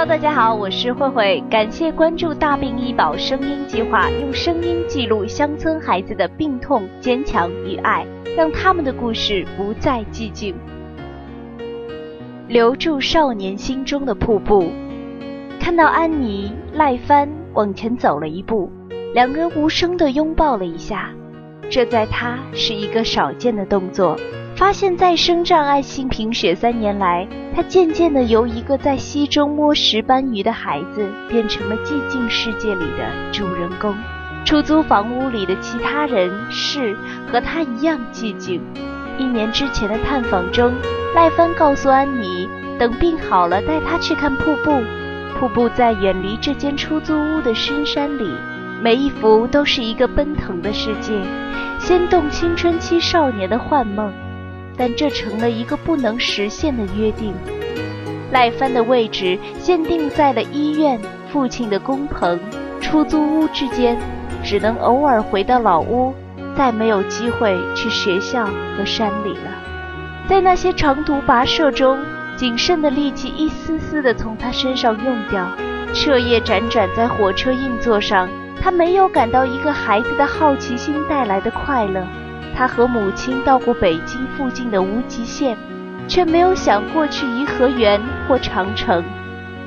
哈喽大家好，我是慧慧，感谢关注大病医保声音计划，用声音记录乡村孩子的病痛、坚强与爱，让他们的故事不再寂静。留住少年心中的瀑布。看到安妮、赖帆往前走了一步，两人无声地拥抱了一下，这在他是一个少见的动作。发现再生障碍性贫血三年来，他渐渐地由一个在溪中摸石斑鱼的孩子，变成了寂静世界里的主人公。出租房屋里的其他人事和他一样寂静。一年之前的探访中，赖帆告诉安妮，等病好了带她去看瀑布。瀑布在远离这间出租屋的深山里，每一幅都是一个奔腾的世界，掀动青春期少年的幻梦。但这成了一个不能实现的约定。赖帆的位置限定在了医院、父亲的工棚、出租屋之间，只能偶尔回到老屋，再没有机会去学校和山里了。在那些长途跋涉中，仅剩的力气一丝丝地从他身上用掉，彻夜辗转在火车硬座上，他没有感到一个孩子的好奇心带来的快乐。他和母亲到过北京附近的无极县，却没有想过去颐和园或长城。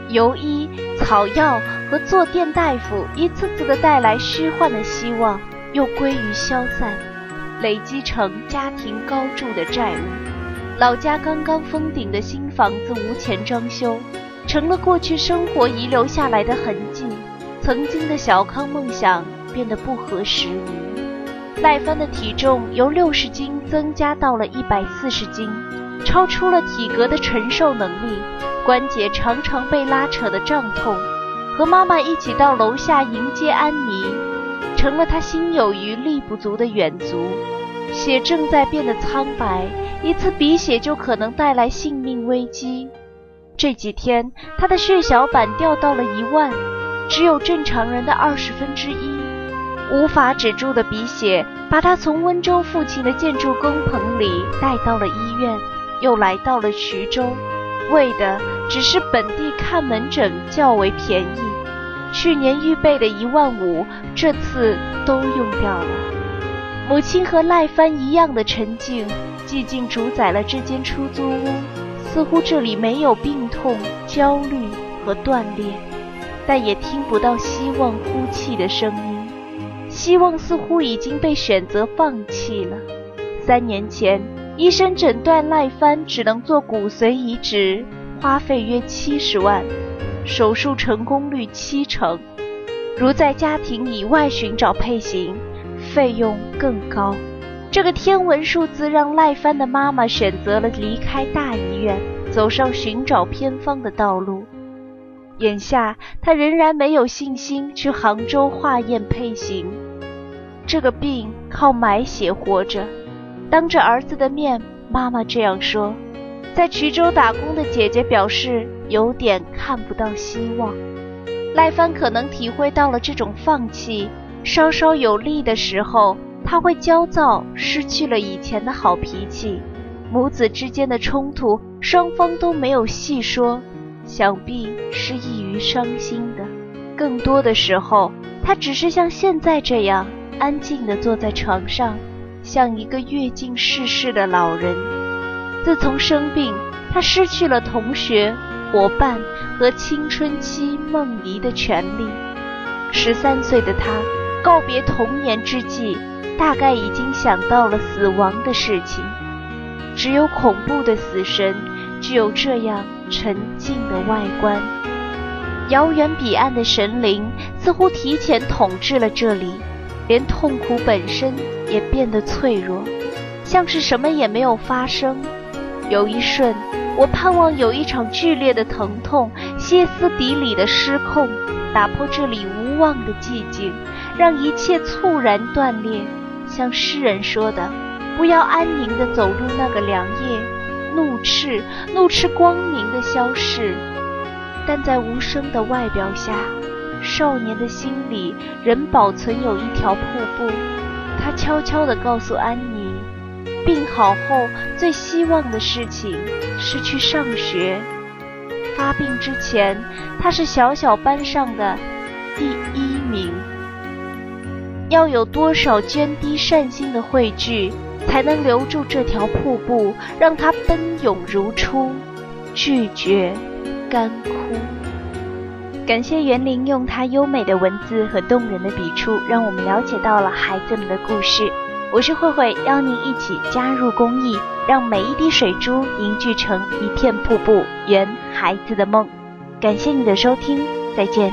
游医、草药和坐垫大夫一次次的带来虚幻的希望，又归于消散，累积成家庭高筑的债务。老家刚刚封顶的新房子无钱装修，成了过去生活遗留下来的痕迹。曾经的小康梦想变得不合时宜。赖帆的体重由六十斤增加到了一百四十斤，超出了体格的承受能力，关节常常被拉扯的胀痛。和妈妈一起到楼下迎接安妮，成了他心有余力不足的远足。血正在变得苍白，一次鼻血就可能带来性命危机。这几天他的血小板掉到了一万，只有正常人的二十分之一。无法止住的鼻血，把他从温州父亲的建筑工棚里带到了医院，又来到了衢州，为的只是本地看门诊较为便宜。去年预备的一万五，这次都用掉了。母亲和赖帆一样的沉静，寂静主宰了这间出租屋，似乎这里没有病痛、焦虑和断裂，但也听不到希望呼气的声音。希望似乎已经被选择放弃了。三年前，医生诊断赖帆只能做骨髓移植，花费约七十万，手术成功率七成。如在家庭以外寻找配型，费用更高。这个天文数字让赖帆的妈妈选择了离开大医院，走上寻找偏方的道路。眼下，他仍然没有信心去杭州化验配型。这个病靠买血活着，当着儿子的面，妈妈这样说。在衢州打工的姐姐表示有点看不到希望。赖帆可能体会到了这种放弃，稍稍有利的时候，他会焦躁，失去了以前的好脾气。母子之间的冲突，双方都没有细说，想必是易于伤心的。更多的时候，他只是像现在这样。安静地坐在床上，像一个阅尽世事的老人。自从生病，他失去了同学、伙伴和青春期梦遗的权利。十三岁的他告别童年之际，大概已经想到了死亡的事情。只有恐怖的死神具有这样沉静的外观。遥远彼岸的神灵似乎提前统治了这里。连痛苦本身也变得脆弱，像是什么也没有发生。有一瞬，我盼望有一场剧烈的疼痛，歇斯底里的失控，打破这里无望的寂静，让一切猝然断裂。像诗人说的：“不要安宁地走入那个良夜，怒斥，怒斥光明的消逝。”但在无声的外表下。少年的心里仍保存有一条瀑布，他悄悄地告诉安妮，病好后最希望的事情是去上学。发病之前，他是小小班上的第一名。要有多少涓滴善心的汇聚，才能留住这条瀑布，让它奔涌如初，拒绝干枯？感谢园林用他优美的文字和动人的笔触，让我们了解到了孩子们的故事。我是慧慧，邀您一起加入公益，让每一滴水珠凝聚成一片瀑布，圆孩子的梦。感谢你的收听，再见。